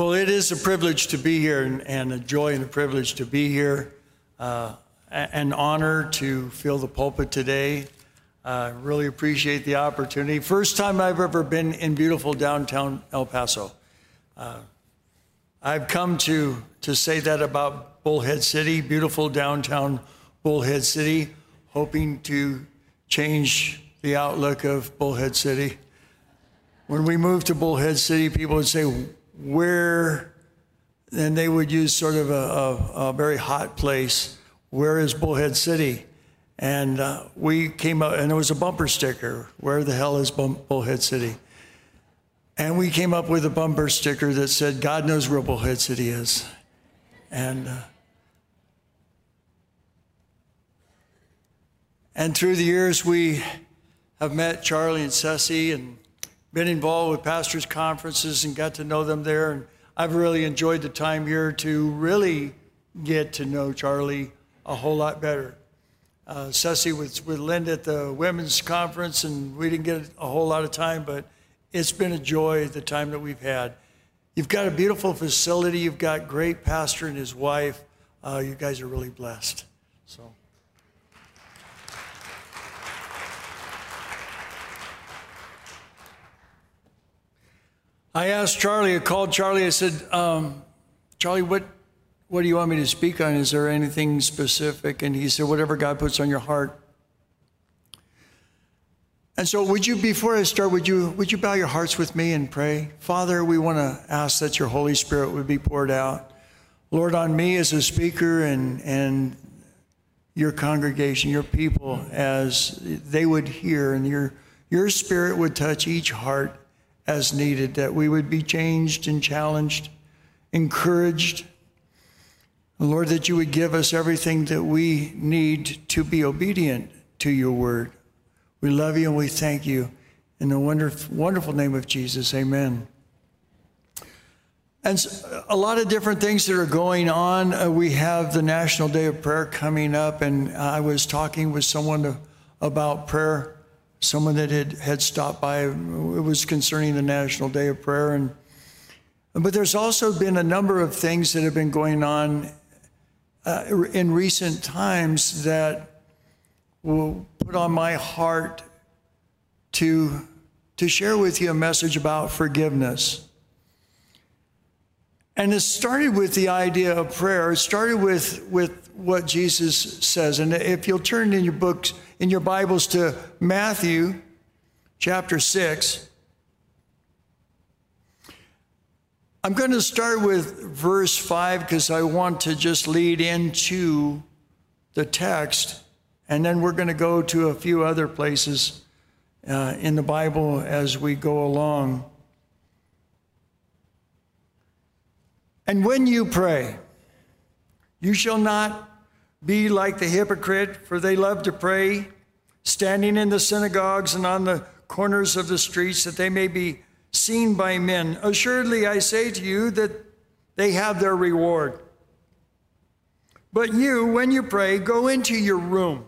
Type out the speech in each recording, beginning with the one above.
Well, it is a privilege to be here and, and a joy and a privilege to be here. Uh, an honor to fill the pulpit today. Uh, really appreciate the opportunity. First time I've ever been in beautiful downtown El Paso. Uh, I've come to, to say that about Bullhead City, beautiful downtown Bullhead City, hoping to change the outlook of Bullhead City. When we moved to Bullhead City, people would say, Where? And they would use sort of a, a, a very hot place. Where is Bullhead City? And uh, we came up, and there was a bumper sticker Where the hell is Bullhead City? And we came up with a bumper sticker that said, God knows where Bullhead City is. And, uh, and through the years, we have met Charlie and Ceci and been involved with pastors' conferences and got to know them there. And I've really enjoyed the time here to really get to know Charlie a whole lot better. Uh, Ceci was with Linda at the women's conference, and we didn't get a whole lot of time, but it's been a joy the time that we've had. You've got a beautiful facility. You've got great pastor and his wife. Uh, you guys are really blessed. So. I asked Charlie. I called Charlie. I said, um, "Charlie, what what do you want me to speak on? Is there anything specific?" And he said, "Whatever God puts on your heart." And so, would you, before I start, would you, would you bow your hearts with me and pray? Father, we want to ask that your Holy Spirit would be poured out. Lord, on me as a speaker and, and your congregation, your people, as they would hear, and your, your spirit would touch each heart as needed, that we would be changed and challenged, encouraged. Lord, that you would give us everything that we need to be obedient to your word. We love you and we thank you. In the wonderful, wonderful name of Jesus, amen. And a lot of different things that are going on. Uh, we have the National Day of Prayer coming up, and I was talking with someone to, about prayer, someone that had, had stopped by. It was concerning the National Day of Prayer. And, but there's also been a number of things that have been going on uh, in recent times that will put on my heart to, to share with you a message about forgiveness. And it started with the idea of prayer. It started with, with what Jesus says. And if you'll turn in your books, in your Bibles to Matthew chapter 6, I'm going to start with verse 5 because I want to just lead into the text. And then we're going to go to a few other places uh, in the Bible as we go along. And when you pray, you shall not be like the hypocrite, for they love to pray, standing in the synagogues and on the corners of the streets, that they may be seen by men. Assuredly, I say to you that they have their reward. But you, when you pray, go into your room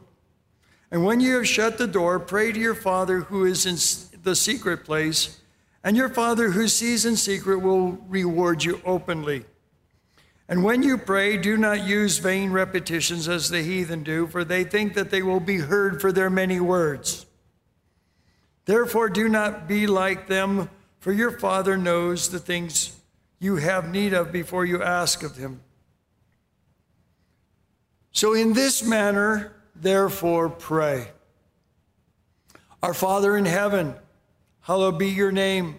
and when you have shut the door, pray to your Father who is in the secret place, and your Father who sees in secret will reward you openly. And when you pray, do not use vain repetitions as the heathen do, for they think that they will be heard for their many words. Therefore, do not be like them, for your Father knows the things you have need of before you ask of him. So, in this manner, therefore pray. Our Father in heaven, hallowed be your name.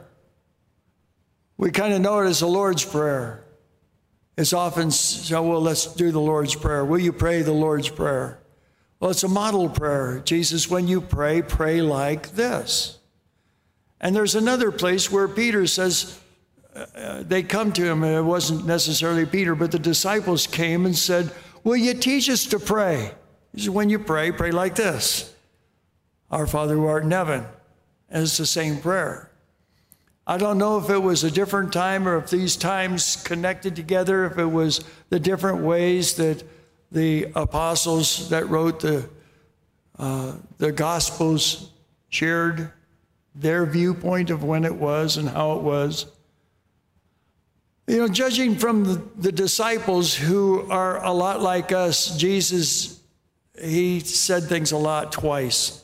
We kind of know it as the Lord's Prayer. It's often so, well, let's do the Lord's Prayer. Will you pray the Lord's Prayer? Well, it's a model prayer. Jesus, when you pray, pray like this. And there's another place where Peter says, uh, they come to him, and it wasn't necessarily Peter, but the disciples came and said, Will you teach us to pray? He said, When you pray, pray like this Our Father who art in heaven. And it's the same prayer. I don't know if it was a different time or if these times connected together, if it was the different ways that the apostles that wrote the, uh, the Gospels shared their viewpoint of when it was and how it was. You know, judging from the, the disciples who are a lot like us, Jesus, he said things a lot twice.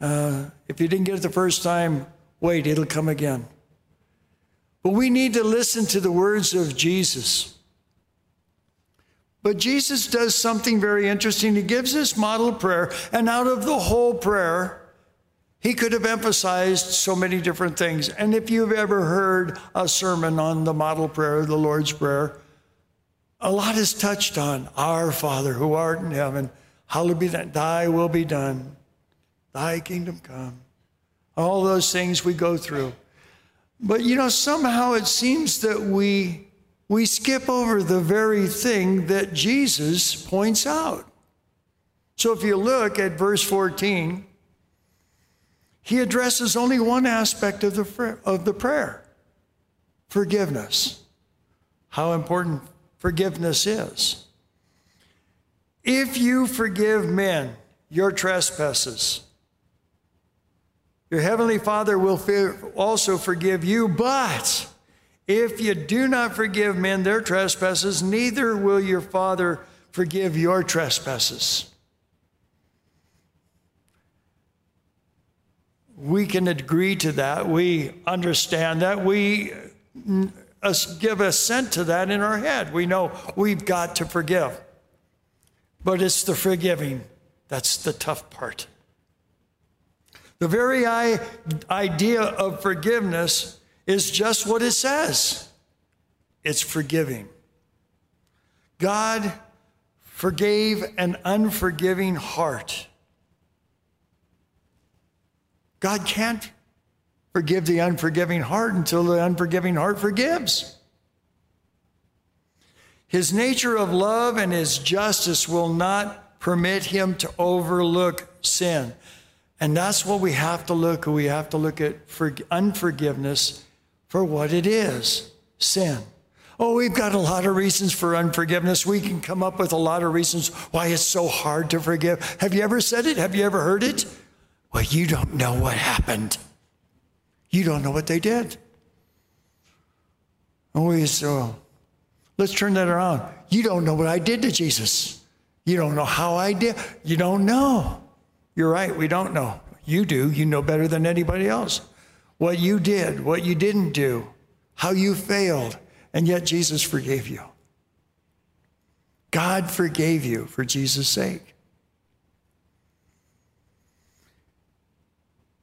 Uh, if you didn't get it the first time, wait, it'll come again. But we need to listen to the words of Jesus. But Jesus does something very interesting. He gives this model prayer, and out of the whole prayer, he could have emphasized so many different things. And if you've ever heard a sermon on the model prayer, the Lord's Prayer, a lot is touched on Our Father who art in heaven, hallowed be thy, thy will be done, thy kingdom come. All those things we go through. But you know, somehow it seems that we we skip over the very thing that Jesus points out. So if you look at verse 14, he addresses only one aspect of the, of the prayer forgiveness. How important forgiveness is. If you forgive men your trespasses, your heavenly Father will also forgive you. But if you do not forgive men their trespasses, neither will your Father forgive your trespasses. we can agree to that. We understand that. We give assent to that in our head. We know we've got to forgive. But it's the forgiving that's the tough part. The very idea of forgiveness is just what it says it's forgiving. God forgave an unforgiving heart. God can't forgive the unforgiving heart until the unforgiving heart forgives. His nature of love and his justice will not permit him to overlook sin. And that's what we have to look. We have to look at unforgiveness for what it is sin. Oh, we've got a lot of reasons for unforgiveness. We can come up with a lot of reasons why it's so hard to forgive. Have you ever said it? Have you ever heard it? Well, you don't know what happened. You don't know what they did. And we say, well, let's turn that around. You don't know what I did to Jesus. You don't know how I did. You don't know. You're right, we don't know. You do. You know better than anybody else. What you did, what you didn't do, how you failed, and yet Jesus forgave you. God forgave you for Jesus' sake.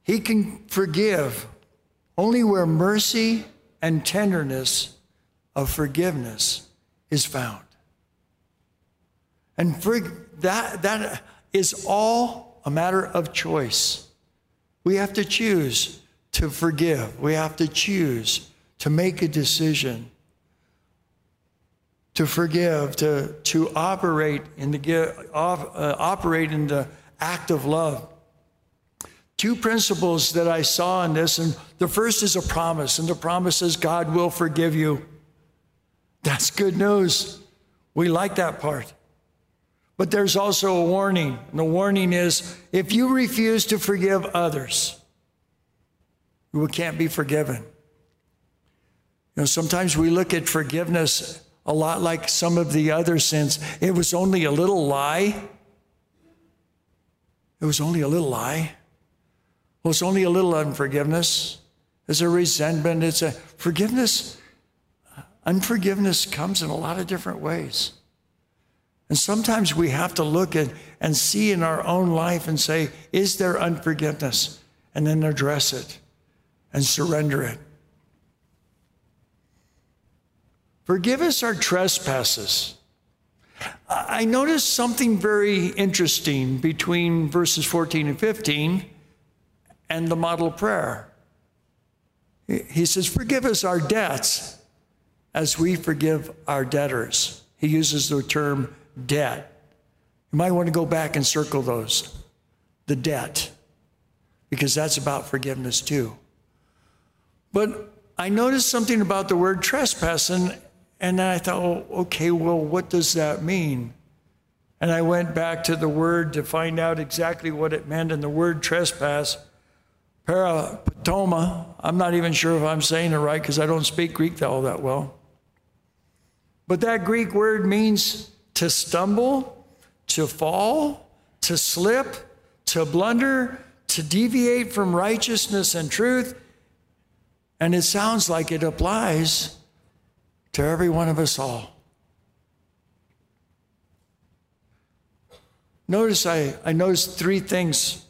He can forgive only where mercy and tenderness of forgiveness is found. And for, that, that is all a matter of choice. We have to choose to forgive. We have to choose to make a decision to forgive, to, to operate in the uh, operate in the act of love two principles that I saw in this, and the first is a promise, and the promise is God will forgive you. That's good news. We like that part. But there's also a warning, and the warning is if you refuse to forgive others, you can't be forgiven. You know, sometimes we look at forgiveness a lot like some of the other sins. It was only a little lie. It was only a little lie. Well, it's only a little unforgiveness. It's a resentment. It's a forgiveness. Unforgiveness comes in a lot of different ways. And sometimes we have to look at and see in our own life and say, is there unforgiveness? And then address it and surrender it. Forgive us our trespasses. I noticed something very interesting between verses 14 and 15 and the model prayer. He says, Forgive us our debts as we forgive our debtors. He uses the term debt. You might want to go back and circle those the debt, because that's about forgiveness too. But I noticed something about the word trespass, and, and I thought, oh, okay, well, what does that mean? And I went back to the word to find out exactly what it meant. And the word trespass, parapatoma, I'm not even sure if I'm saying it right because I don't speak Greek all that well. But that Greek word means to stumble, to fall, to slip, to blunder, to deviate from righteousness and truth. And it sounds like it applies to every one of us all. Notice I, I noticed three things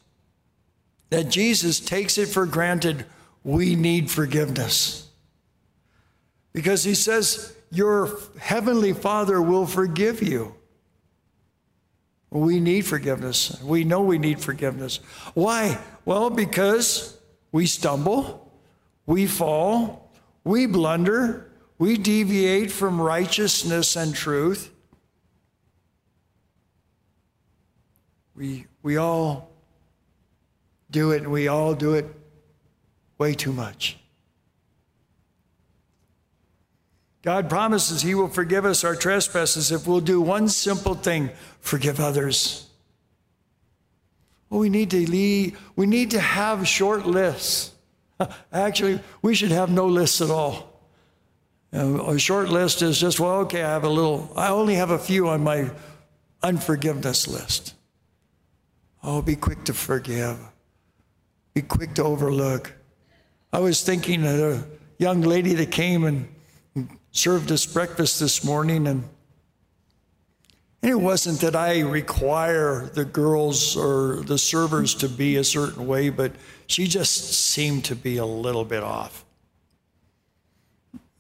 that Jesus takes it for granted we need forgiveness. Because he says, Your heavenly Father will forgive you. We need forgiveness. We know we need forgiveness. Why? Well, because we stumble, we fall, we blunder, we deviate from righteousness and truth. We, we all do it, and we all do it way too much. God promises He will forgive us our trespasses if we'll do one simple thing forgive others. Well, we need to lead, we need to have short lists. Actually, we should have no lists at all. Uh, a short list is just, well, okay, I have a little, I only have a few on my unforgiveness list. Oh, be quick to forgive. Be quick to overlook. I was thinking of a young lady that came and served us breakfast this morning, and, and it wasn't that I require the girls or the servers to be a certain way, but she just seemed to be a little bit off.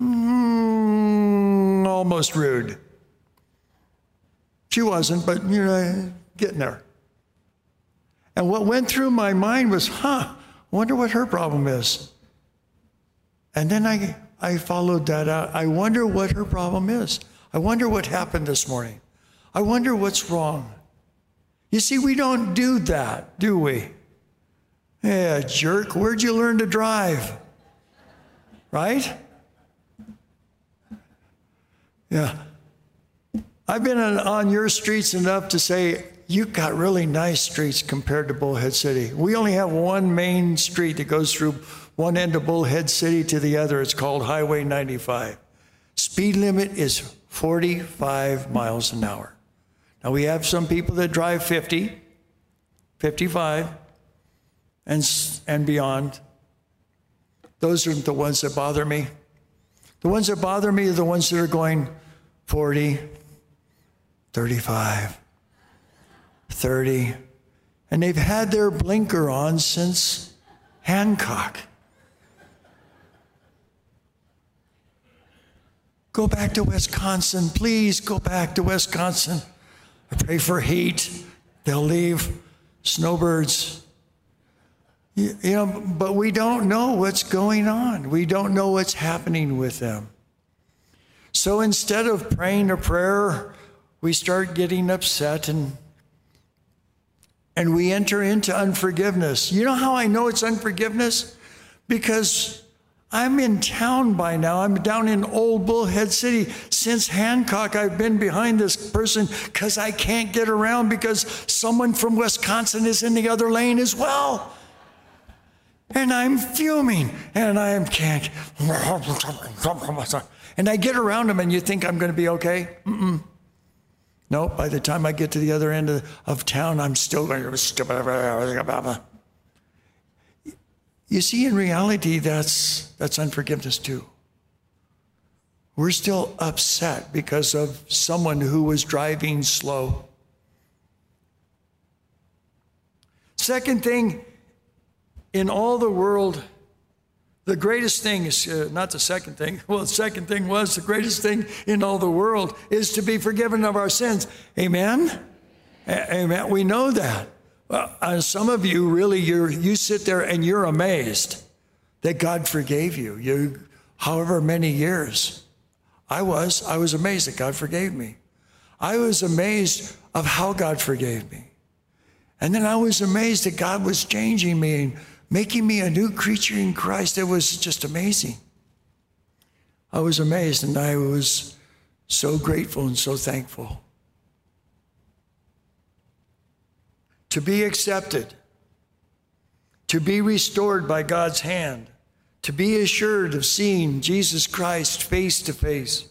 Mm, almost rude. She wasn't, but you know, getting there. And what went through my mind was, huh, wonder what her problem is. And then I, I followed that out. I wonder what her problem is. I wonder what happened this morning. I wonder what's wrong. You see, we don't do that, do we? Yeah, jerk, where'd you learn to drive? Right? Yeah. I've been on your streets enough to say, you've got really nice streets compared to Bullhead City. We only have one main street that goes through one end of Bullhead City to the other. It's called Highway 95. Speed limit is 45 miles an hour. Now, we have some people that drive 50, 55, and, and beyond. Those aren't the ones that bother me. The ones that bother me are the ones that are going 40, 35, 30, and they've had their blinker on since Hancock. Go back to Wisconsin. Please go back to Wisconsin. I pray for heat. They'll leave. Snowbirds. You, you know, but we don't know what's going on. We don't know what's happening with them. So instead of praying a prayer, we start getting upset and and we enter into unforgiveness. You know how I know it's unforgiveness? Because I'm in town by now. I'm down in Old Bullhead City. Since Hancock, I've been behind this person because I can't get around because someone from Wisconsin is in the other lane as well. And I'm fuming and I can't. And I get around them and you think I'm going to be okay? Mm-mm. No, by the time I get to the other end of, of town, I'm still going to. You see, in reality, that's, that's unforgiveness too. We're still upset because of someone who was driving slow. Second thing, in all the world, the greatest thing is uh, not the second thing. Well, the second thing was the greatest thing in all the world is to be forgiven of our sins. Amen? A- amen. We know that. Uh, some of you really, you you sit there and you're amazed that God forgave you. You, however many years. I was, I was amazed that God forgave me. I was amazed of how God forgave me. And then I was amazed that God was changing me and making me a new creature in Christ. It was just amazing. I was amazed and I was so grateful and so thankful. To be accepted, to be restored by God's hand, to be assured of seeing Jesus Christ face to face.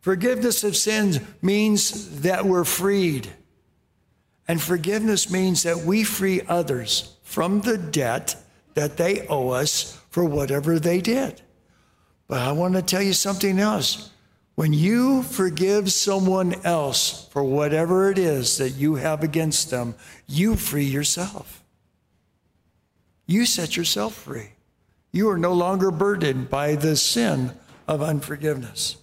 Forgiveness of sins means that we're freed. And forgiveness means that we free others from the debt that they owe us for whatever they did. But I want to tell you something else. When you forgive someone else for whatever it is that you have against them, you free yourself. You set yourself free. You are no longer burdened by the sin of unforgiveness.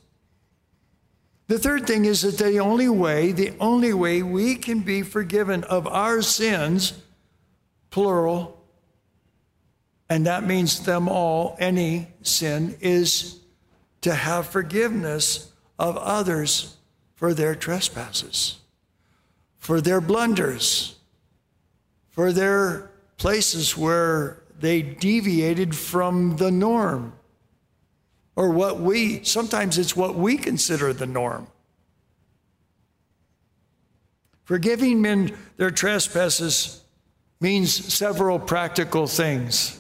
The third thing is that the only way, the only way we can be forgiven of our sins, plural, and that means them all, any sin, is to have forgiveness of others for their trespasses, for their blunders, for their places where they deviated from the norm or what we, sometimes it's what we consider the norm. Forgiving men their trespasses means several practical things.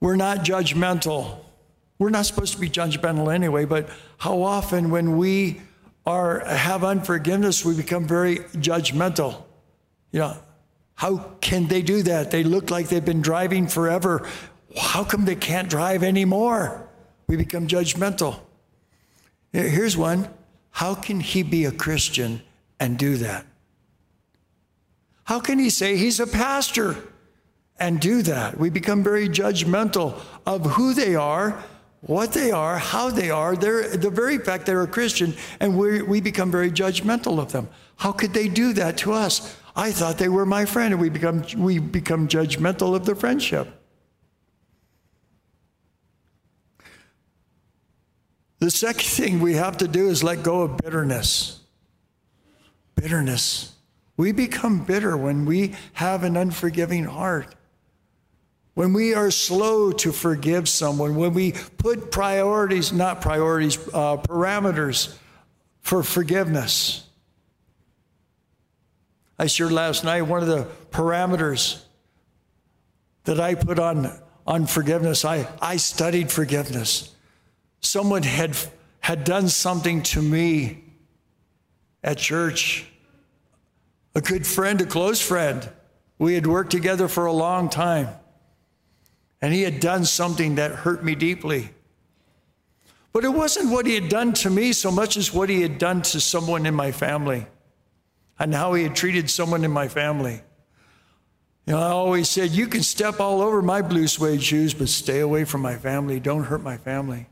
We're not judgmental. We're not supposed to be judgmental anyway, but how often when we are have unforgiveness, we become very judgmental. You know, how can they do that? They look like they've been driving forever how come they can't drive anymore? We become judgmental. Here's one How can he be a Christian and do that? How can he say he's a pastor and do that? We become very judgmental of who they are, what they are, how they are, they're, the very fact they're a Christian, and we, we become very judgmental of them. How could they do that to us? I thought they were my friend, and we become, we become judgmental of the friendship. The second thing we have to do is let go of bitterness. Bitterness. We become bitter when we have an unforgiving heart. When we are slow to forgive someone, when we put priorities, not priorities, uh, parameters for forgiveness. I shared last night one of the parameters that I put on, on forgiveness. I, I studied forgiveness someone had, had done something to me at church. A good friend, a close friend. We had worked together for a long time. And he had done something that hurt me deeply. But it wasn't what he had done to me so much as what he had done to someone in my family and how he had treated someone in my family. You know, I always said, You can step all over my blue suede shoes, but stay away from my family. Don't hurt my family.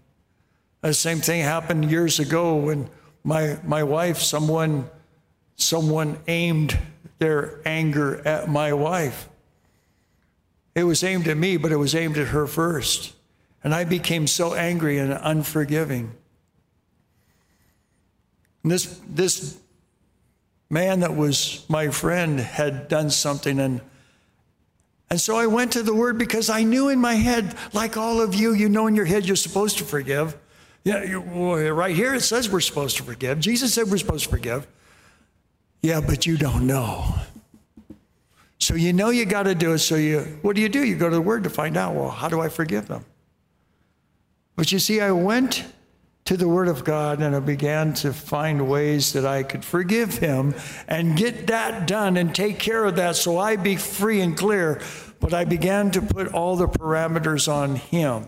The same thing happened years ago when my, my wife, someone, someone aimed their anger at my wife. It was aimed at me, but it was aimed at her first. And I became so angry and unforgiving. And this, this man that was my friend had done something and and so I went to the word because I knew in my head, like all of you, you know in your head you're supposed to forgive. Yeah, right here it says we're supposed to forgive. Jesus said we're supposed to forgive. Yeah, but you don't know. So you know you got to do it. So you, what do you do? You go to the Word to find out. Well, how do I forgive them? But you see, I went to the Word of God and I began to find ways that I could forgive him and get that done and take care of that so I'd be free and clear. But I began to put all the parameters on him.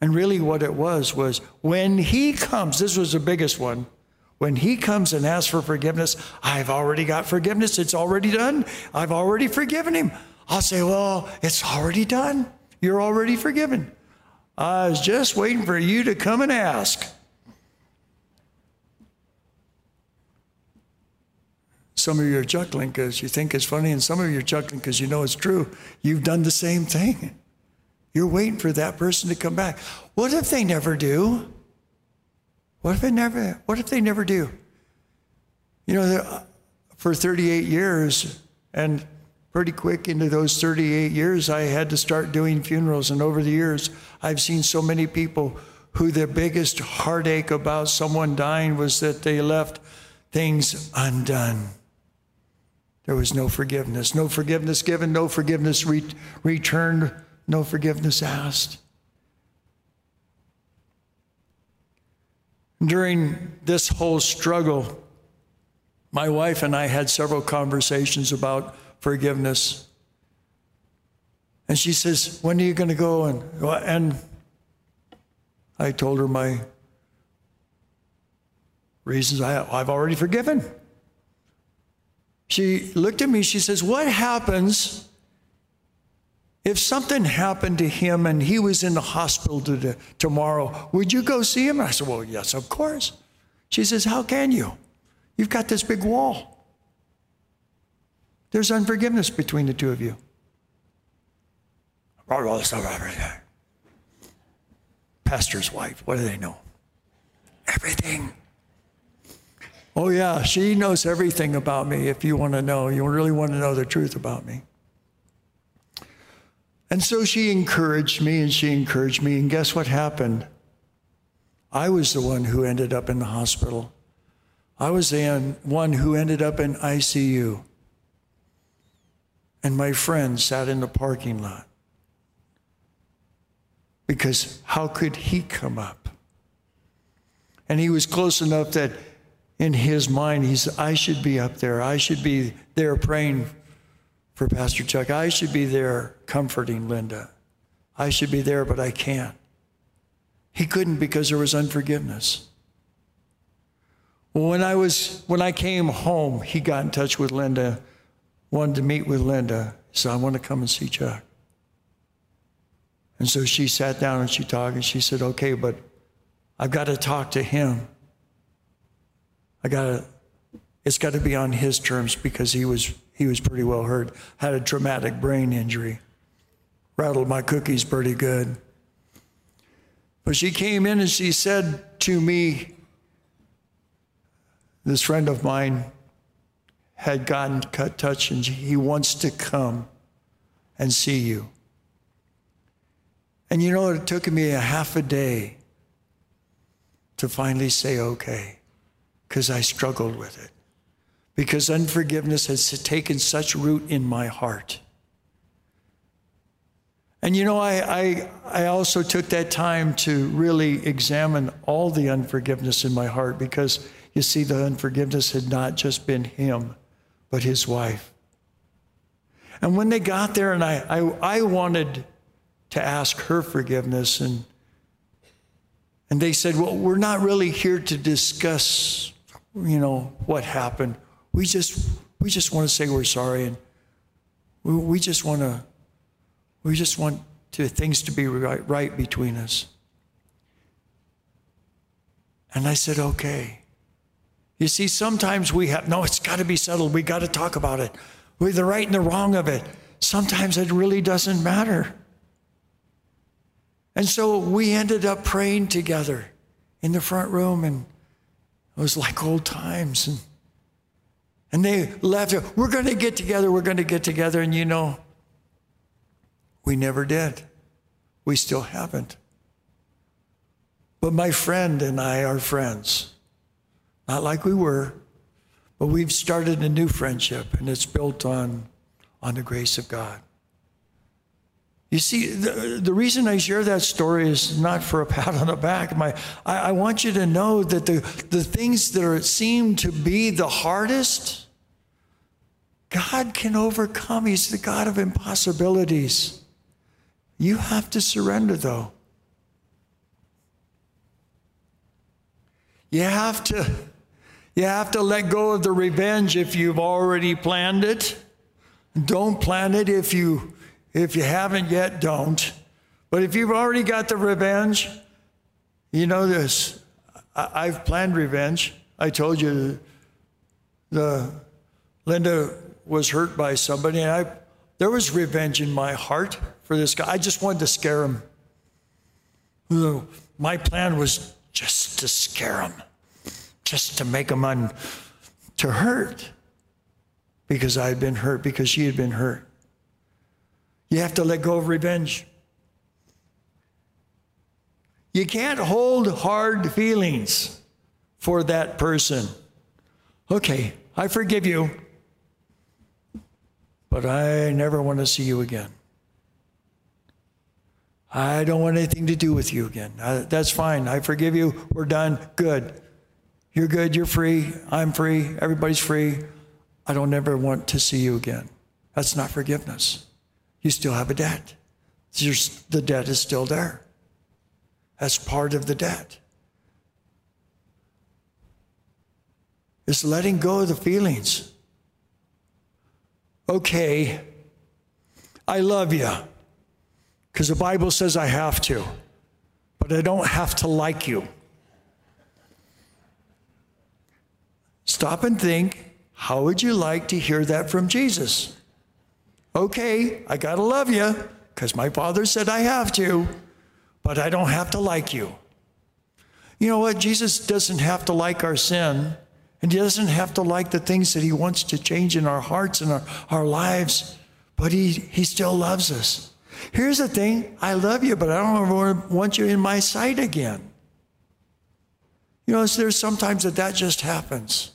And really, what it was was when he comes, this was the biggest one. When he comes and asks for forgiveness, I've already got forgiveness. It's already done. I've already forgiven him. I'll say, Well, it's already done. You're already forgiven. I was just waiting for you to come and ask. some of you are chuckling because you think it's funny, and some of you are chuckling because you know it's true. You've done the same thing. You're waiting for that person to come back. What if they never do? What if they never? What if they never do? You know, uh, for 38 years, and pretty quick into those 38 years, I had to start doing funerals. And over the years, I've seen so many people who the biggest heartache about someone dying was that they left things undone. There was no forgiveness, no forgiveness given, no forgiveness re- returned, no forgiveness asked. During this whole struggle, my wife and I had several conversations about forgiveness. And she says, When are you going to go? And, and I told her my reasons I, I've already forgiven. She looked at me, she says, What happens if something happened to him and he was in the hospital tomorrow? Would you go see him? I said, Well, yes, of course. She says, How can you? You've got this big wall. There's unforgiveness between the two of you. Pastor's wife, what do they know? Everything. Oh, yeah, she knows everything about me if you want to know. You really want to know the truth about me. And so she encouraged me and she encouraged me. And guess what happened? I was the one who ended up in the hospital. I was the one who ended up in ICU. And my friend sat in the parking lot. Because how could he come up? And he was close enough that in his mind, he said, I should be up there. I should be there praying for Pastor Chuck. I should be there comforting Linda. I should be there, but I can't. He couldn't because there was unforgiveness. When I was when I came home, he got in touch with Linda, wanted to meet with Linda. So I want to come and see Chuck. And so she sat down and she talked and she said, Okay, but I've got to talk to him. I gotta, it's got to be on his terms because he was he was pretty well hurt. Had a traumatic brain injury. Rattled my cookies pretty good. But she came in and she said to me, this friend of mine had gotten cut touch and he wants to come and see you. And you know, it took me a half a day to finally say okay because I struggled with it. Because unforgiveness has taken such root in my heart. And you know, I, I, I also took that time to really examine all the unforgiveness in my heart because you see, the unforgiveness had not just been him, but his wife. And when they got there, and I, I, I wanted to ask her forgiveness, and, and they said, Well, we're not really here to discuss you know, what happened. We just, we just want to say we're sorry and we, we just want to, we just want to, things to be right, right between us. And I said, okay. You see, sometimes we have, no, it's got to be settled. We got to talk about it. We're the right and the wrong of it. Sometimes it really doesn't matter. And so we ended up praying together in the front room and it was like old times. And, and they left. We're going to get together. We're going to get together. And you know, we never did. We still haven't. But my friend and I are friends. Not like we were, but we've started a new friendship, and it's built on, on the grace of God. You see, the, the reason I share that story is not for a pat on the back. My, I, I want you to know that the, the things that are, seem to be the hardest, God can overcome. He's the God of impossibilities. You have to surrender, though. You have to, you have to let go of the revenge if you've already planned it. Don't plan it if you if you haven't yet, don't. But if you've already got the revenge, you know this. I, have planned revenge. I told you the Linda was hurt by somebody, and I, there was revenge in my heart for this guy. I just wanted to scare him. My plan was just to scare him, just to make him un, to hurt because I had been hurt, because she had been hurt. You have to let go of revenge. You can't hold hard feelings for that person. Okay, I forgive you, but I never want to see you again. I don't want anything to do with you again. I, that's fine. I forgive you. We're done. Good. You're good. You're free. I'm free. Everybody's free. I don't ever want to see you again. That's not forgiveness. You still have a debt. the debt is still there. That's part of the debt. It's letting go of the feelings. Okay, I love you because the Bible says I have to, but I don't have to like you. Stop and think how would you like to hear that from Jesus? Okay, I got to love you because my father said I have to, but I don't have to like you. You know what? Jesus doesn't have to like our sin, and He doesn't have to like the things that He wants to change in our hearts and our, our lives, but he, he still loves us. Here's the thing I love you, but I don't ever want you in my sight again. You know, there's sometimes that that just happens.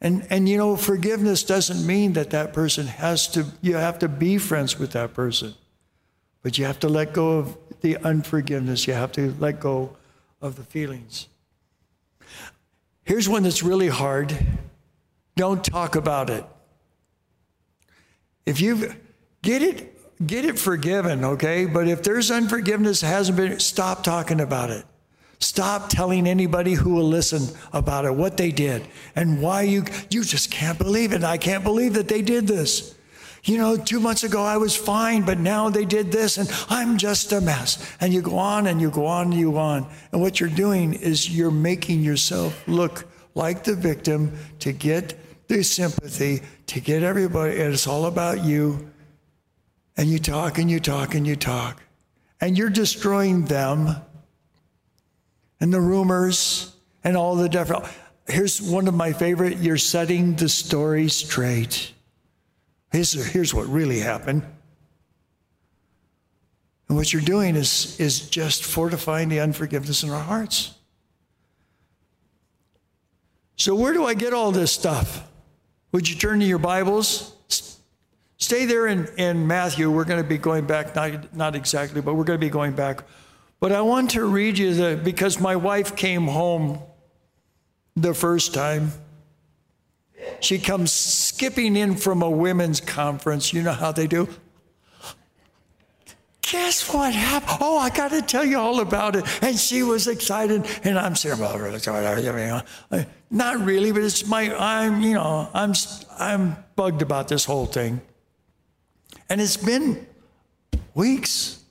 And, and you know, forgiveness doesn't mean that that person has to, you have to be friends with that person. But you have to let go of the unforgiveness. You have to let go of the feelings. Here's one that's really hard don't talk about it. If you get it, get it forgiven, okay? But if there's unforgiveness hasn't been, stop talking about it. Stop telling anybody who will listen about it, what they did, and why you, you just can't believe it. I can't believe that they did this. You know, two months ago I was fine, but now they did this and I'm just a mess. And you go on and you go on and you go on. And what you're doing is you're making yourself look like the victim to get the sympathy, to get everybody, and it's all about you. And you talk and you talk and you talk. And you're destroying them and the rumors and all the different. Here's one of my favorite you're setting the story straight. Here's, what really happened. And what you're doing is, is just fortifying the unforgiveness in our hearts. So, where do I get all this stuff? Would you turn to your Bibles? Stay there in, in Matthew. We're going to be going back, not, not exactly, but we're going to be going back but I want to read you the, because my wife came home the first time. She comes skipping in from a women's conference. You know how they do? Guess what happened? Oh, I got to tell you all about it. And she was excited, and I'm saying, well, uh, not really, but it's my, I'm, you know, I'm, I'm bugged about this whole thing. And it's been weeks.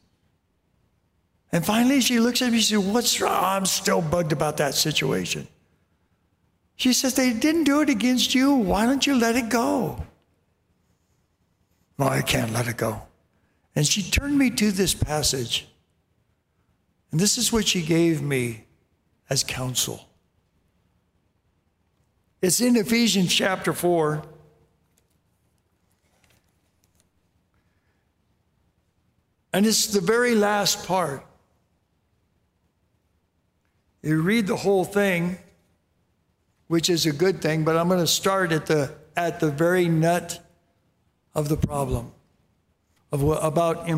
And finally, she looks at me and she says, What's wrong? I'm still bugged about that situation. She says, They didn't do it against you. Why don't you let it go? Well, I can't let it go. And she turned me to this passage. And this is what she gave me as counsel. It's in Ephesians chapter 4. And it's the very last part. You read the whole thing, which is a good thing, but I'm going to start at the, at the very nut of the problem of what, about,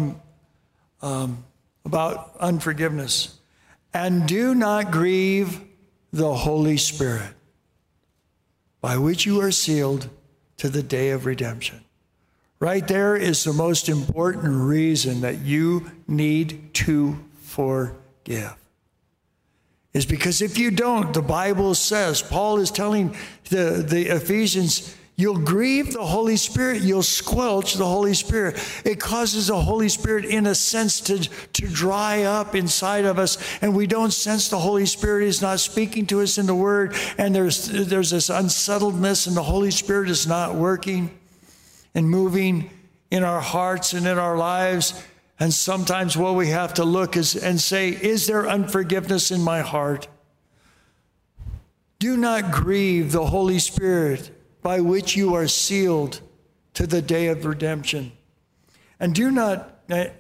um, about unforgiveness. And do not grieve the Holy Spirit, by which you are sealed to the day of redemption. Right there is the most important reason that you need to forgive is because if you don't, the Bible says, Paul is telling the, the Ephesians, You'll grieve the Holy Spirit. You'll squelch the Holy Spirit. It causes the Holy Spirit, in a sense, to, to dry up inside of us, and we don't sense the Holy Spirit is not speaking to us in the Word, and there's, there's this unsettledness, and the Holy Spirit is not working and moving in our hearts and in our lives. And sometimes what we have to look is and say, Is there unforgiveness in my heart? Do not grieve the Holy Spirit by which you are sealed to the day of redemption. And do not eh,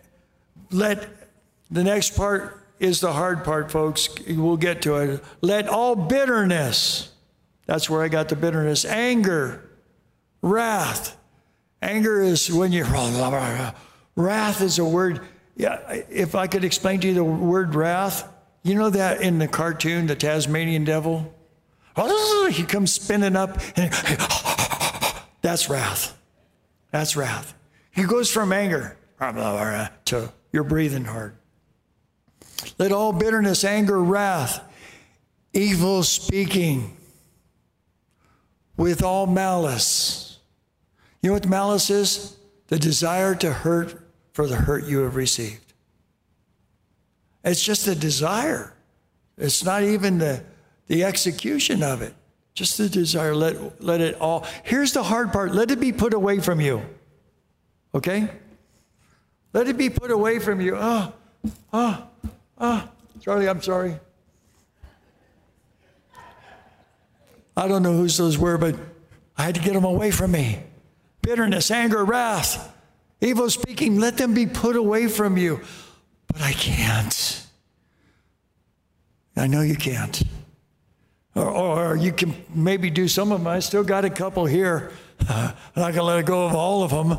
let the next part is the hard part, folks. We'll get to it. Let all bitterness, that's where I got the bitterness, anger, wrath. Anger is when you, wrath is a word. Yeah, if I could explain to you the word wrath, you know that in the cartoon, the Tasmanian devil? He comes spinning up, and that's wrath. That's wrath. He goes from anger to you're breathing hard. Let all bitterness, anger, wrath, evil speaking, with all malice. You know what malice is? The desire to hurt for the hurt you have received. It's just a desire. It's not even the the execution of it. Just the desire. Let, let it all. Here's the hard part let it be put away from you. Okay? Let it be put away from you. Oh, oh. Oh. Charlie, I'm sorry. I don't know whose those were, but I had to get them away from me. Bitterness, anger, wrath, evil speaking, let them be put away from you. But I can't. I know you can't. Or, or, you can maybe do some of them. I still got a couple here. I'm not going to let go of all of them.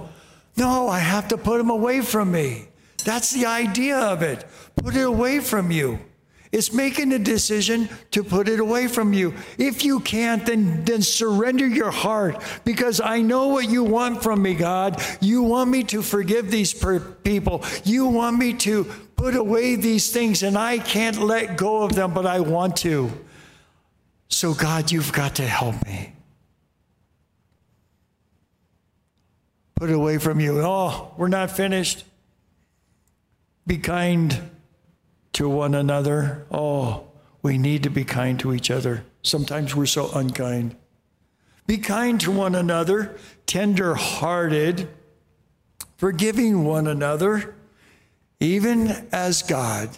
No, I have to put them away from me. That's the idea of it. Put it away from you. It's making a decision to put it away from you. If you can't, then, then surrender your heart because I know what you want from me, God. You want me to forgive these per- people. You want me to put away these things, and I can't let go of them, but I want to. So, God, you've got to help me. Put it away from you. Oh, we're not finished. Be kind to one another. Oh, we need to be kind to each other. Sometimes we're so unkind. Be kind to one another, tender hearted, forgiving one another, even as God,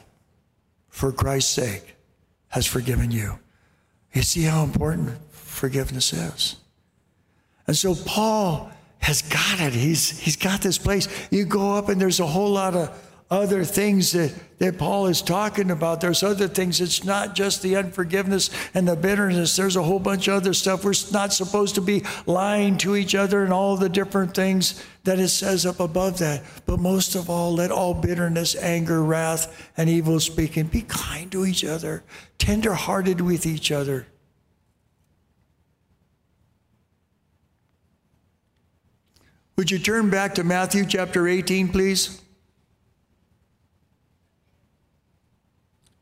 for Christ's sake, has forgiven you. You see how important forgiveness is. And so Paul has got it. He's, he's got this place. You go up, and there's a whole lot of other things that, that Paul is talking about. There's other things. It's not just the unforgiveness and the bitterness. There's a whole bunch of other stuff. We're not supposed to be lying to each other and all the different things that it says up above that. But most of all, let all bitterness, anger, wrath, and evil speaking be kind to each other, tenderhearted with each other. Would you turn back to Matthew chapter 18, please?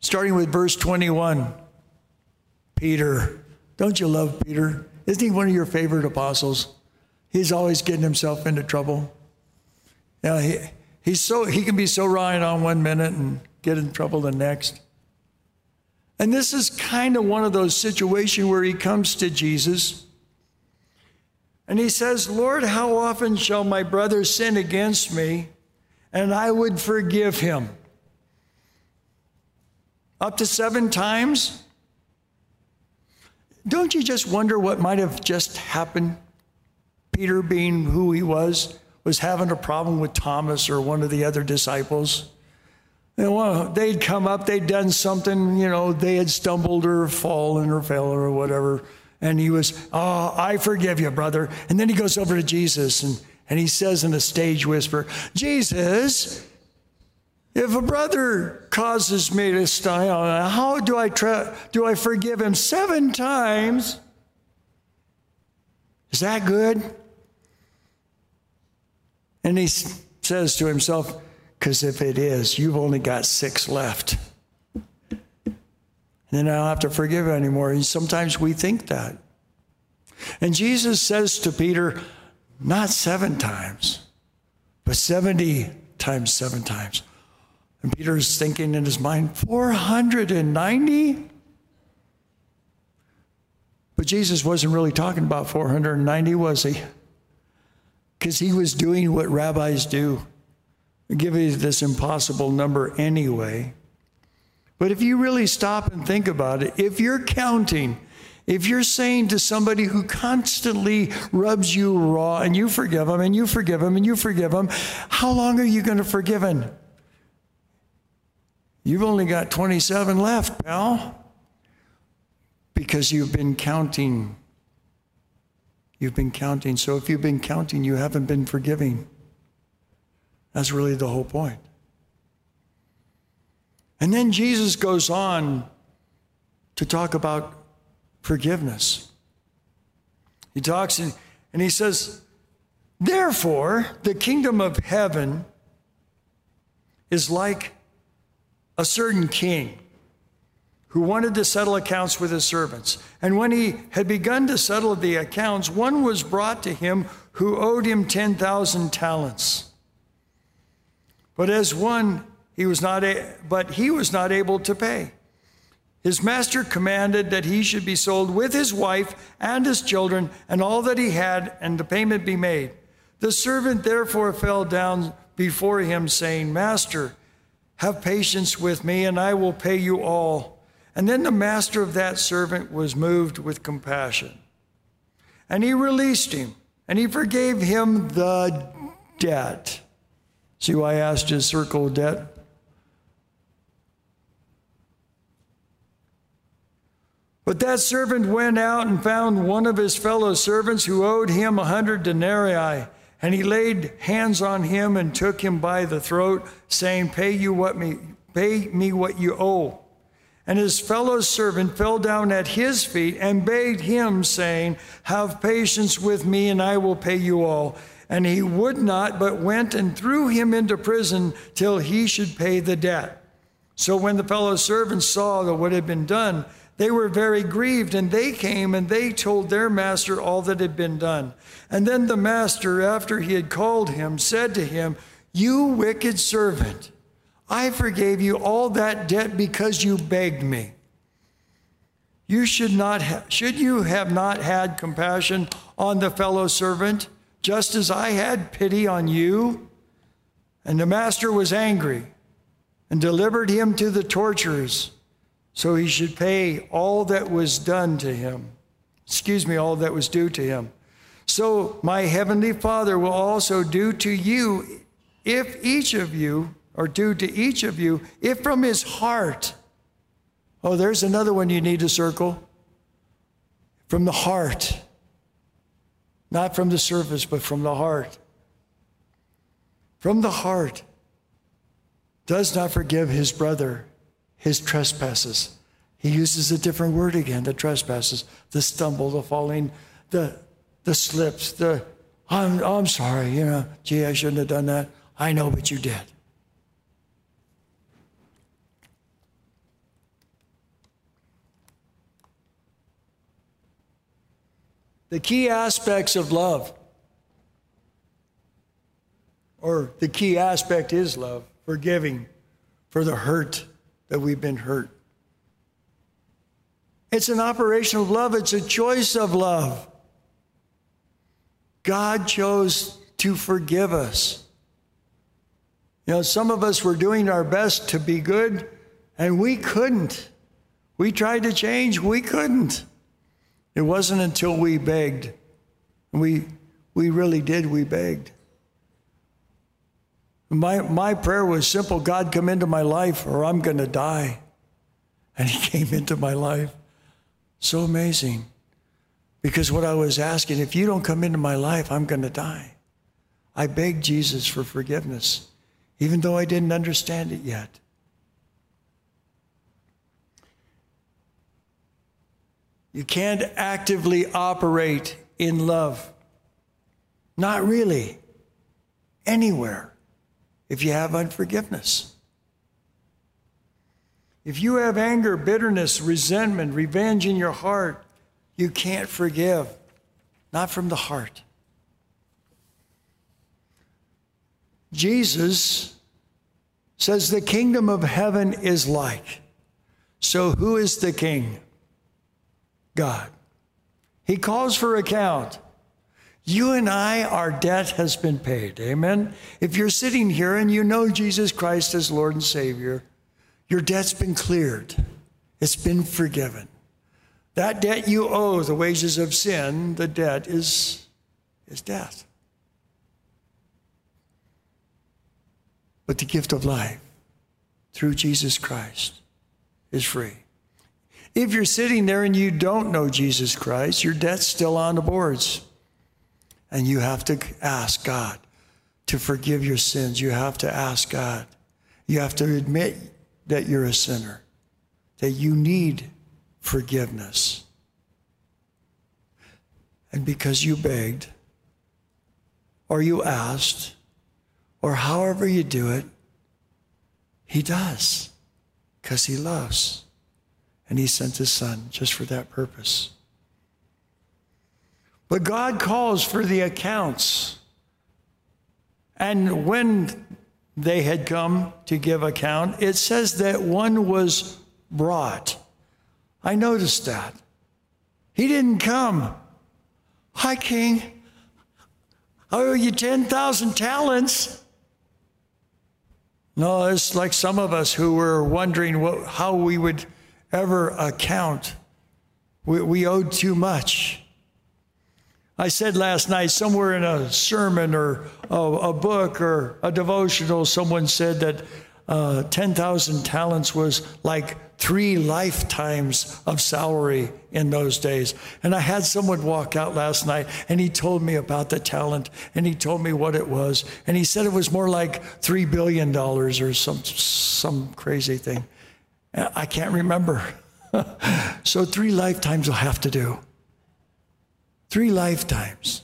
Starting with verse 21. Peter. Don't you love Peter? Isn't he one of your favorite apostles? He's always getting himself into trouble. Yeah, he, he's so he can be so right on one minute and get in trouble the next. And this is kind of one of those situations where he comes to Jesus and he says, Lord, how often shall my brother sin against me and I would forgive him? Up to seven times? Don't you just wonder what might have just happened? Peter, being who he was, was having a problem with Thomas or one of the other disciples. And well, they'd come up, they'd done something, you know, they had stumbled or fallen or fell or whatever. And he was, Oh, I forgive you, brother. And then he goes over to Jesus and, and he says in a stage whisper, Jesus, if a brother causes me to stumble, how do I try, do I forgive him seven times? Is that good? And he says to himself, because if it is, you've only got six left. Then I don't have to forgive anymore. And sometimes we think that. And Jesus says to Peter, not seven times, but 70 times seven times. And Peter's thinking in his mind, 490? But Jesus wasn't really talking about 490, was he? Because he was doing what rabbis do, you this impossible number anyway. But if you really stop and think about it, if you're counting, if you're saying to somebody who constantly rubs you raw and you forgive them and you forgive them and you forgive them, how long are you going to forgive them? You've only got 27 left, pal, because you've been counting. You've been counting. So if you've been counting, you haven't been forgiving. That's really the whole point. And then Jesus goes on to talk about forgiveness. He talks and, and he says, Therefore, the kingdom of heaven is like a certain king who wanted to settle accounts with his servants. And when he had begun to settle the accounts, one was brought to him who owed him 10,000 talents. But as one, he was not a, but he was not able to pay. His master commanded that he should be sold with his wife and his children and all that he had, and the payment be made. The servant therefore fell down before him, saying, Master, have patience with me, and I will pay you all. And then the master of that servant was moved with compassion. And he released him, and he forgave him the debt. See why I asked his circle debt? But that servant went out and found one of his fellow servants who owed him a hundred denarii. And he laid hands on him and took him by the throat, saying, Pay you what me pay me what you owe. And his fellow servant fell down at his feet and begged him, saying, Have patience with me, and I will pay you all. And he would not, but went and threw him into prison till he should pay the debt. So when the fellow servants saw that what had been done, they were very grieved, and they came and they told their master all that had been done. And then the master, after he had called him, said to him, You wicked servant, I forgave you all that debt because you begged me. You should not have, should you have not had compassion on the fellow servant, just as I had pity on you? And the master was angry and delivered him to the torturers so he should pay all that was done to him. Excuse me, all that was due to him. So my heavenly Father will also do to you if each of you, or do to each of you, if from his heart. Oh, there's another one you need to circle. From the heart. Not from the surface, but from the heart. From the heart. Does not forgive his brother his trespasses. He uses a different word again the trespasses, the stumble, the falling, the, the slips, the, I'm, I'm sorry, you know, gee, I shouldn't have done that. I know, but you did. The key aspects of love, or the key aspect is love, forgiving for the hurt that we've been hurt. It's an operation of love, it's a choice of love. God chose to forgive us. You know, some of us were doing our best to be good, and we couldn't. We tried to change, we couldn't. It wasn't until we begged. We, we really did, we begged. My, my prayer was simple God, come into my life or I'm going to die. And He came into my life. So amazing. Because what I was asking, if you don't come into my life, I'm going to die. I begged Jesus for forgiveness, even though I didn't understand it yet. You can't actively operate in love. Not really. Anywhere if you have unforgiveness. If you have anger, bitterness, resentment, revenge in your heart, you can't forgive. not from the heart. Jesus says the kingdom of heaven is like. So, who is the king? God. He calls for account. You and I, our debt has been paid. Amen. If you're sitting here and you know Jesus Christ as Lord and Savior, your debt's been cleared, it's been forgiven. That debt you owe, the wages of sin, the debt is, is death. But the gift of life through Jesus Christ is free. If you're sitting there and you don't know Jesus Christ, your debt's still on the boards. And you have to ask God to forgive your sins. You have to ask God. You have to admit that you're a sinner, that you need forgiveness. And because you begged, or you asked, or however you do it, He does, because He loves. And He sent His Son just for that purpose. But God calls for the accounts. And when they had come to give account, it says that one was brought. I noticed that. He didn't come. Hi, King. I owe you 10,000 talents. No, it's like some of us who were wondering what, how we would ever account. We, we owed too much. I said last night, somewhere in a sermon or a, a book or a devotional, someone said that uh, 10,000 talents was like three lifetimes of salary in those days. And I had someone walk out last night and he told me about the talent and he told me what it was. And he said it was more like $3 billion or some, some crazy thing. I can't remember. so three lifetimes will have to do. Three lifetimes.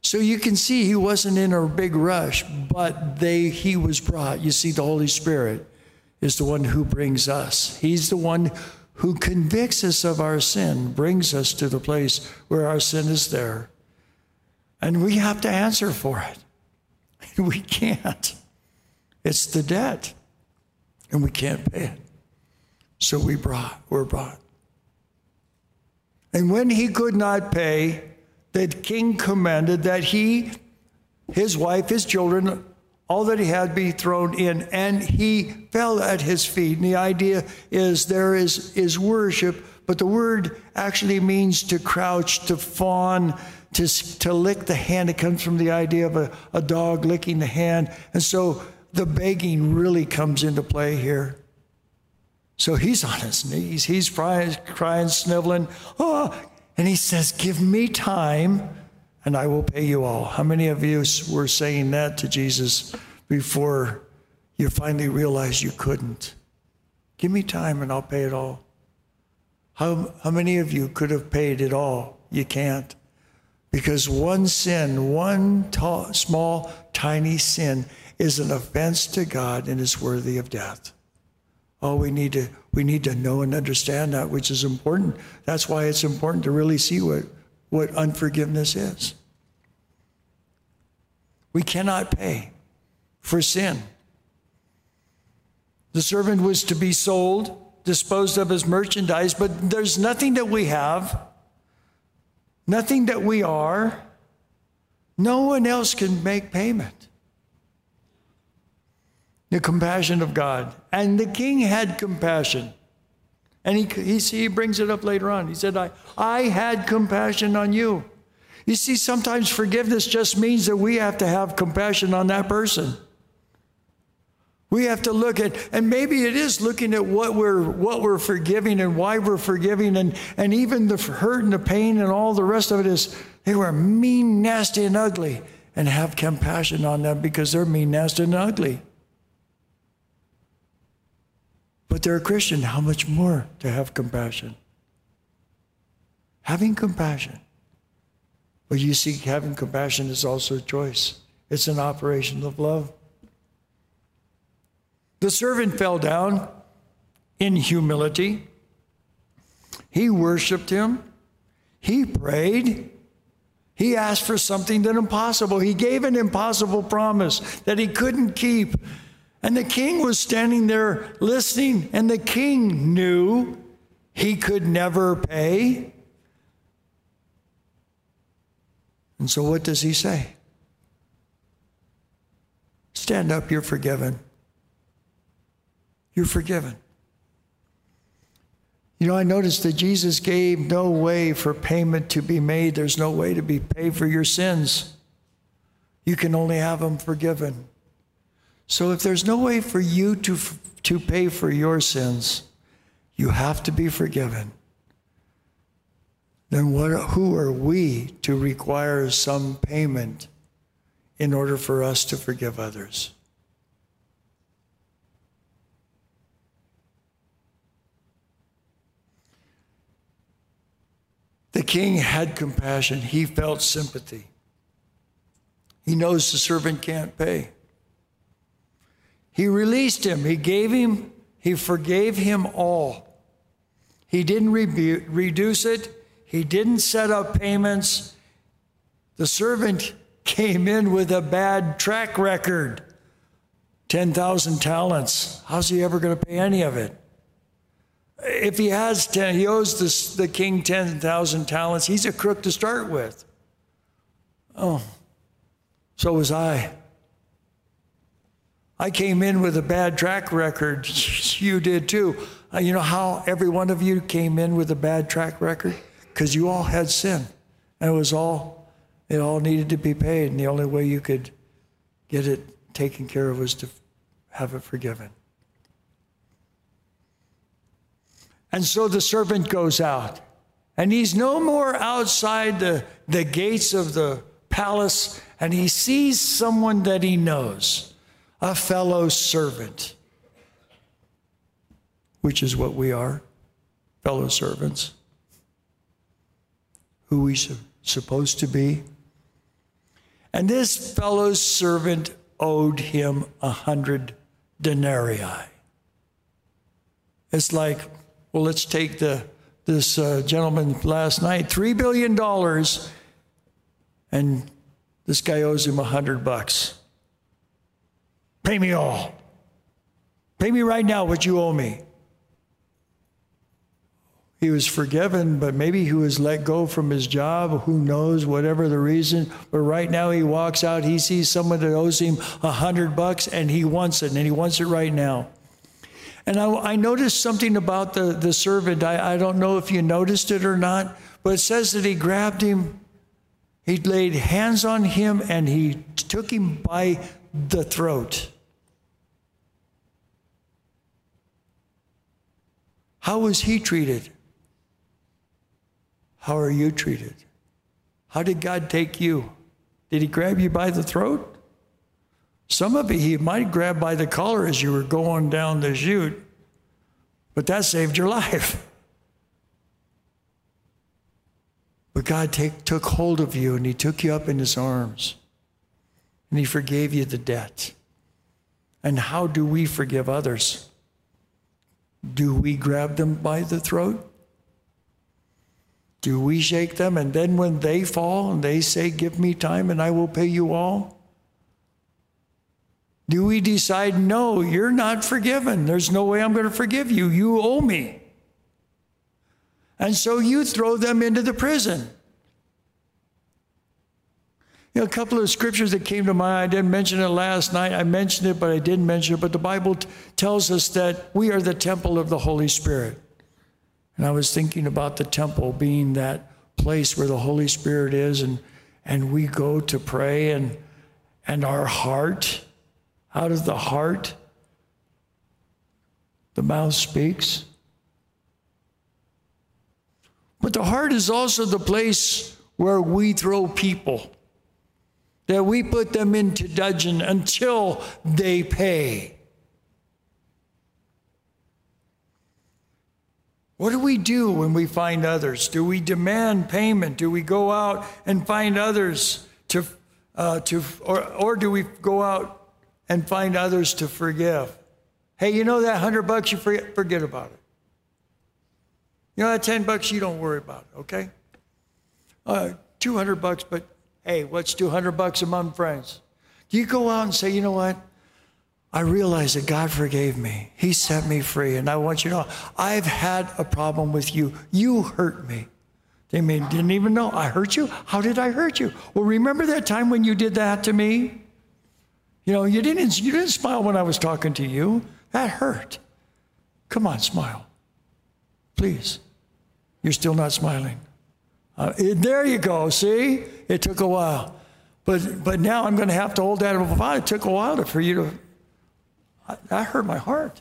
So you can see he wasn't in a big rush, but they he was brought. You see, the Holy Spirit is the one who brings us. He's the one who convicts us of our sin, brings us to the place where our sin is there. And we have to answer for it. We can't. It's the debt. And we can't pay it. So we brought, we're brought. And when he could not pay, the king commanded that he, his wife, his children, all that he had be thrown in, and he fell at his feet. And the idea is there is, is worship, but the word actually means to crouch, to fawn, to, to lick the hand. It comes from the idea of a, a dog licking the hand. And so the begging really comes into play here. So he's on his knees. He's crying, crying sniveling. Oh, and he says, Give me time and I will pay you all. How many of you were saying that to Jesus before you finally realized you couldn't? Give me time and I'll pay it all. How, how many of you could have paid it all? You can't. Because one sin, one small, tiny sin, is an offense to God and is worthy of death. Oh, we need to we need to know and understand that, which is important. That's why it's important to really see what, what unforgiveness is. We cannot pay for sin. The servant was to be sold, disposed of as merchandise, but there's nothing that we have, nothing that we are. No one else can make payment the compassion of God. And the king had compassion. And he, he, he brings it up later on. He said, I, I had compassion on you. You see, sometimes forgiveness just means that we have to have compassion on that person. We have to look at, and maybe it is looking at what we're what we're forgiving and why we're forgiving, and and even the hurt and the pain and all the rest of it is they were mean, nasty, and ugly, and have compassion on them because they're mean, nasty, and ugly but they're a Christian, how much more to have compassion? Having compassion. But you see, having compassion is also a choice, it's an operation of love. The servant fell down in humility. He worshiped him. He prayed. He asked for something that impossible. He gave an impossible promise that he couldn't keep. And the king was standing there listening, and the king knew he could never pay. And so, what does he say? Stand up, you're forgiven. You're forgiven. You know, I noticed that Jesus gave no way for payment to be made. There's no way to be paid for your sins. You can only have them forgiven. So if there's no way for you to, to pay for your sins, you have to be forgiven. Then what, who are we to require some payment in order for us to forgive others? The king had compassion. He felt sympathy. He knows the servant can't pay. He released him. He gave him, he forgave him all. He didn't rebu- reduce it. He didn't set up payments. The servant came in with a bad track record 10,000 talents. How's he ever going to pay any of it? If he has 10, he owes the king 10,000 talents. He's a crook to start with. Oh, so was I. I came in with a bad track record. You did too. Uh, you know how every one of you came in with a bad track record? Because you all had sin. And it was all, it all needed to be paid. And the only way you could get it taken care of was to have it forgiven. And so the servant goes out, and he's no more outside the, the gates of the palace, and he sees someone that he knows, a fellow servant, which is what we are, fellow servants. Who we are supposed to be. And this fellow servant owed him a hundred denarii. It's like well, let's take the, this uh, gentleman last night, $3 billion, and this guy owes him a 100 bucks. Pay me all. Pay me right now what you owe me. He was forgiven, but maybe he was let go from his job. Who knows, whatever the reason. But right now he walks out, he sees someone that owes him a hundred bucks and he wants it, and he wants it right now. And I, I noticed something about the, the servant. I, I don't know if you noticed it or not, but it says that he grabbed him, he laid hands on him, and he took him by the throat. How was he treated? How are you treated? How did God take you? Did he grab you by the throat? Some of you, he might grab by the collar as you were going down the chute, but that saved your life. But God take, took hold of you and he took you up in his arms and he forgave you the debt. And how do we forgive others? Do we grab them by the throat? Do we shake them and then when they fall and they say, Give me time and I will pay you all? Do we decide, no, you're not forgiven? There's no way I'm going to forgive you. You owe me. And so you throw them into the prison. You know, a couple of scriptures that came to mind, I didn't mention it last night. I mentioned it, but I didn't mention it. But the Bible t- tells us that we are the temple of the Holy Spirit. And I was thinking about the temple being that place where the Holy Spirit is, and, and we go to pray, and, and our heart out of the heart, the mouth speaks. But the heart is also the place where we throw people, that we put them into dungeon until they pay. What do we do when we find others? Do we demand payment? Do we go out and find others to, uh, to or, or do we go out and find others to forgive. Hey, you know that hundred bucks you forget, forget about it. You know that ten bucks you don't worry about it, okay? Uh, 200 bucks, but hey, what's 200 bucks among friends? Do you go out and say, you know what? I realize that God forgave me. He set me free. And I want you to know, I've had a problem with you. You hurt me. They may, didn't even know I hurt you. How did I hurt you? Well, remember that time when you did that to me? You know, you didn't, you didn't smile when I was talking to you. That hurt. Come on, smile. Please. You're still not smiling. Uh, it, there you go. See? It took a while. But, but now I'm going to have to hold that It took a while for you to. I, hurt my heart.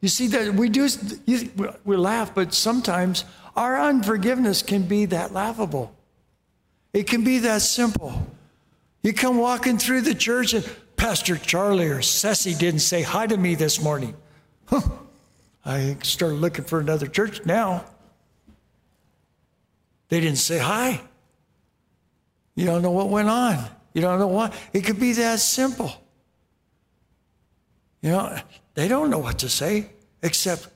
You see that we do you, we laugh, but sometimes our unforgiveness can be that laughable. It can be that simple. You come walking through the church and Pastor Charlie or Ceci didn't say hi to me this morning. Huh. I started looking for another church now. They didn't say hi. You don't know what went on. You don't know why. It could be that simple. You know, they don't know what to say except,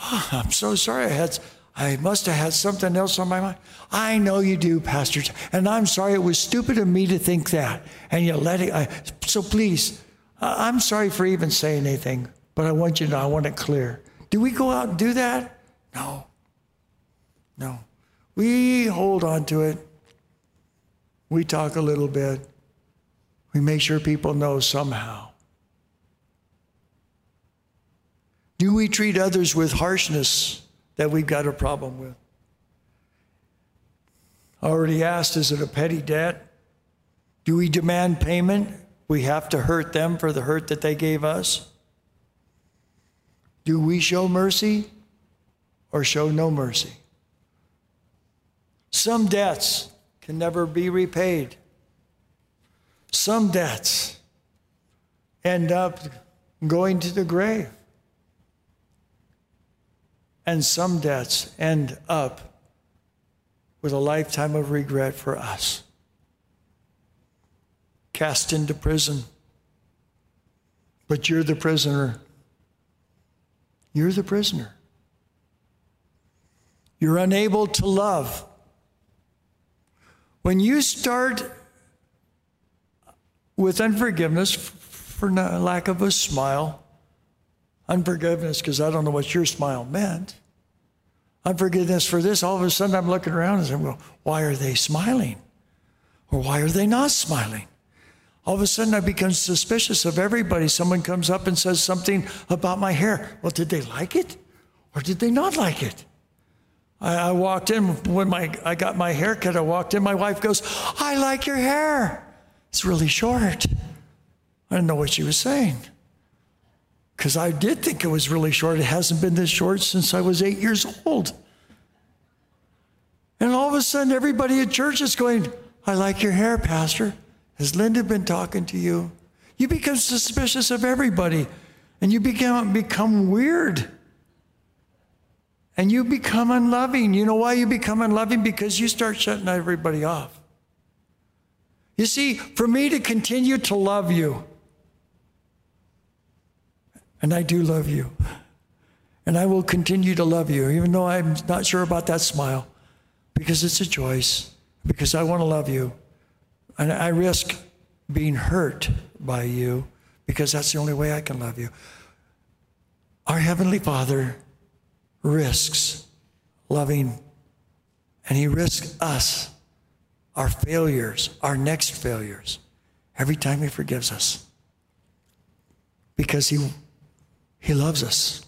oh, I'm so sorry. I had, I must have had something else on my mind. I know you do, Pastor, and I'm sorry. It was stupid of me to think that. And you let it. I, so please, I'm sorry for even saying anything, but I want you to know. I want it clear. Do we go out and do that? No. No. We hold on to it. We talk a little bit. We make sure people know somehow. Do we treat others with harshness that we've got a problem with? Already asked, is it a petty debt? Do we demand payment? We have to hurt them for the hurt that they gave us? Do we show mercy or show no mercy? Some debts can never be repaid. Some debts end up going to the grave. And some debts end up with a lifetime of regret for us. Cast into prison. But you're the prisoner. You're the prisoner. You're unable to love when you start with unforgiveness, for lack of a smile, unforgiveness, because I don't know what your smile meant, unforgiveness for this, all of a sudden I'm looking around and saying, well, why are they smiling? Or why are they not smiling? All of a sudden I become suspicious of everybody. Someone comes up and says something about my hair. Well, did they like it? Or did they not like it? I, I walked in when my I got my hair cut. I walked in. My wife goes, "I like your hair. It's really short." I didn't know what she was saying because I did think it was really short. It hasn't been this short since I was eight years old. And all of a sudden, everybody at church is going, I like your hair, Pastor. Has Linda been talking to you? You become suspicious of everybody and you become, become weird and you become unloving. You know why you become unloving? Because you start shutting everybody off. You see, for me to continue to love you, and I do love you, and I will continue to love you, even though I'm not sure about that smile, because it's a choice, because I want to love you. And I risk being hurt by you, because that's the only way I can love you. Our Heavenly Father risks loving, and He risks us, our failures, our next failures, every time He forgives us. Because He, he loves us.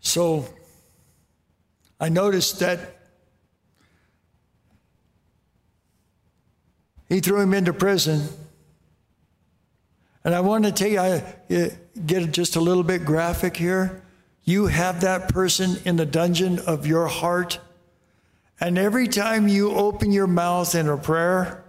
So I noticed that he threw him into prison. And I want to tell you, I, get just a little bit graphic here? You have that person in the dungeon of your heart. And every time you open your mouth in a prayer,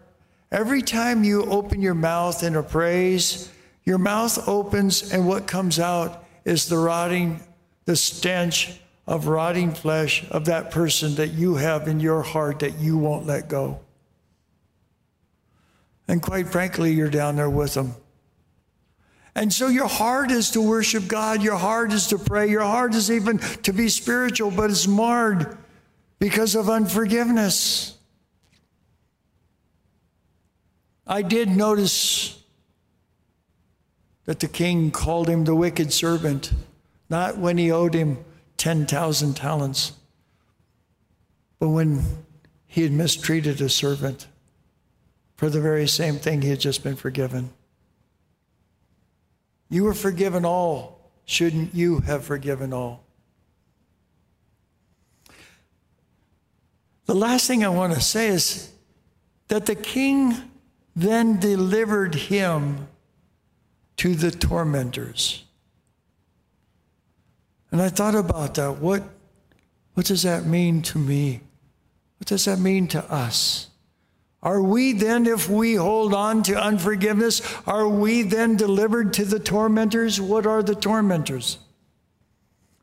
every time you open your mouth in a praise, your mouth opens, and what comes out is the rotting, the stench of rotting flesh of that person that you have in your heart that you won't let go. And quite frankly, you're down there with them. And so your heart is to worship God, your heart is to pray, your heart is even to be spiritual, but it's marred because of unforgiveness. I did notice that the king called him the wicked servant, not when he owed him 10,000 talents, but when he had mistreated a servant for the very same thing he had just been forgiven. You were forgiven all. Shouldn't you have forgiven all? The last thing I want to say is that the king then delivered him to the tormentors. And I thought about that. What, what does that mean to me? What does that mean to us? Are we then, if we hold on to unforgiveness, are we then delivered to the tormentors? What are the tormentors?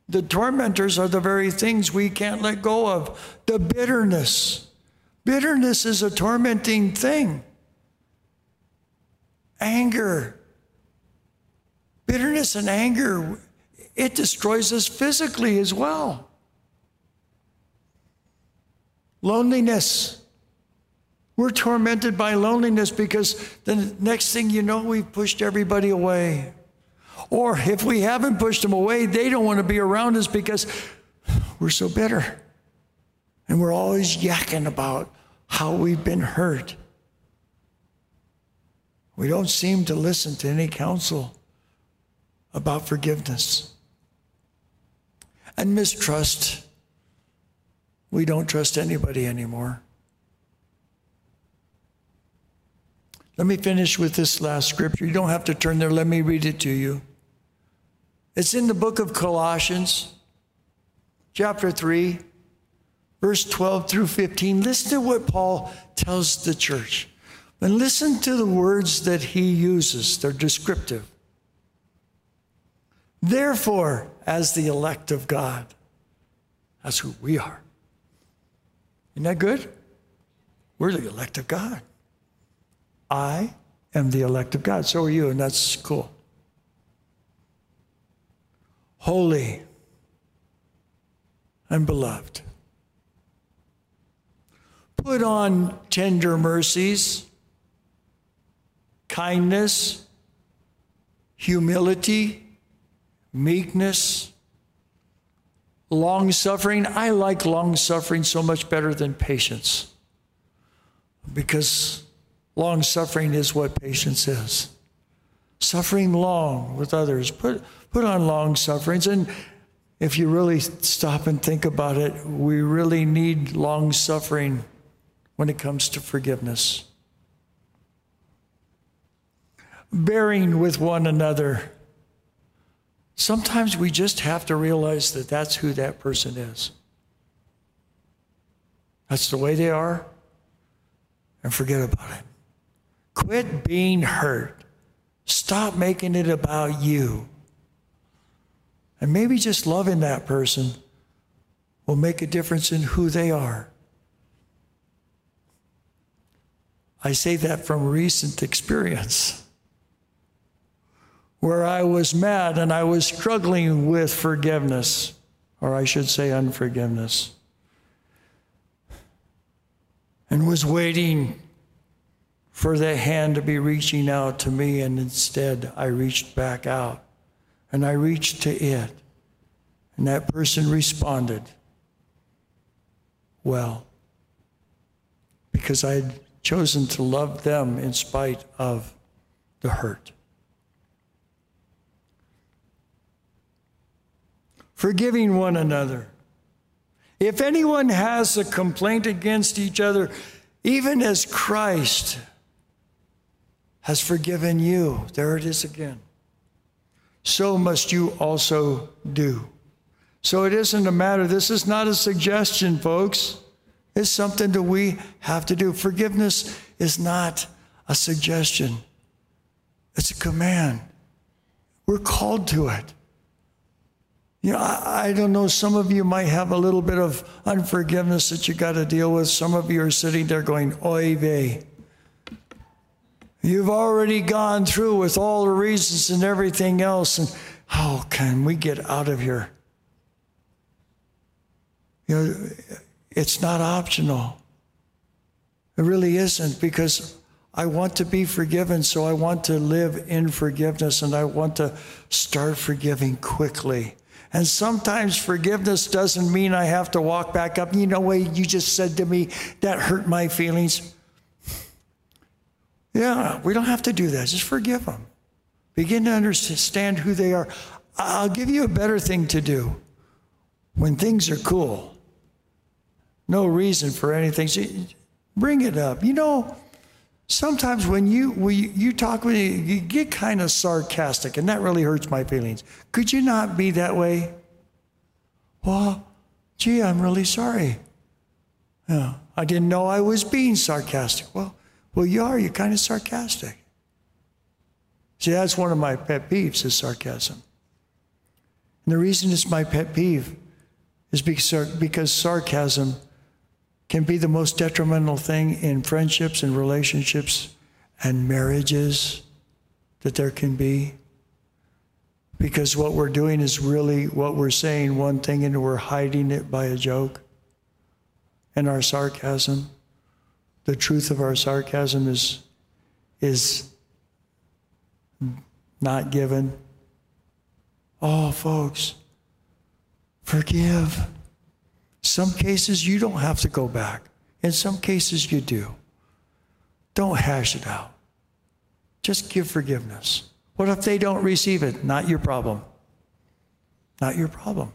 The tormentors are the very things we can't let go of. The bitterness. Bitterness is a tormenting thing. Anger. Bitterness and anger, it destroys us physically as well. Loneliness. We're tormented by loneliness because the next thing you know, we've pushed everybody away. Or if we haven't pushed them away, they don't want to be around us because we're so bitter. And we're always yakking about how we've been hurt. We don't seem to listen to any counsel about forgiveness. And mistrust. We don't trust anybody anymore. Let me finish with this last scripture. You don't have to turn there. Let me read it to you. It's in the book of Colossians, chapter 3, verse 12 through 15. Listen to what Paul tells the church. And listen to the words that he uses, they're descriptive. Therefore, as the elect of God, that's who we are. Isn't that good? We're the elect of God. I am the elect of God. So are you, and that's cool holy, and beloved. Put on tender mercies, kindness, humility, meekness, long suffering. I like long suffering so much better than patience because long suffering is what patience is. Suffering long with others. Put, put on long sufferings. And if you really stop and think about it, we really need long suffering when it comes to forgiveness. Bearing with one another. Sometimes we just have to realize that that's who that person is. That's the way they are, and forget about it. Quit being hurt. Stop making it about you. And maybe just loving that person will make a difference in who they are. I say that from recent experience where I was mad and I was struggling with forgiveness, or I should say unforgiveness, and was waiting for the hand to be reaching out to me, and instead I reached back out and I reached to it. And that person responded, well, because I had chosen to love them in spite of the hurt. Forgiving one another. If anyone has a complaint against each other, even as Christ has forgiven you, there it is again so must you also do. So it isn't a matter, this is not a suggestion, folks. It's something that we have to do. Forgiveness is not a suggestion, it's a command. We're called to it. You know, I, I, don't know, some of you might have a little bit of unforgiveness that you got to deal with. Some of you are sitting there going, oy vey. You've already gone through with all the reasons and everything else. And how can we get out of here? You know, It's not optional. It really isn't because I want to be forgiven, so I want to live in forgiveness and I want to start forgiving quickly. And sometimes forgiveness doesn't mean I have to walk back up. You know what you just said to me? That hurt my feelings. Yeah, we don't have to do that. Just forgive them. Begin to understand who they are. I'll give you a better thing to do. When things are cool, no reason for anything, bring it up. You know, sometimes when you when you talk with me, you get kind of sarcastic, and that really hurts my feelings. Could you not be that way? Well, gee, I'm really sorry. Yeah, I didn't know I was being sarcastic. Well, well, you are. You're kind of sarcastic. See, that's one of my pet peeves is sarcasm. And the reason it's my pet peeve is because, sarcasm can be the most detrimental thing in friendships and relationships and marriages that there can be. Because what we're doing is really what we're saying one thing and we're hiding it by a joke. And our sarcasm, the truth of our sarcasm is, is not given. Oh, folks, forgive. Some cases you don't have to go back. In some cases you do. Don't hash it out. Just give forgiveness. What if they don't receive it? Not your problem. Not your problem.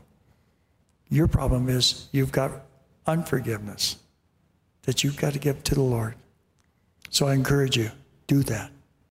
Your problem is you've got unforgiveness that you've got to give to the Lord. So I encourage you, do that.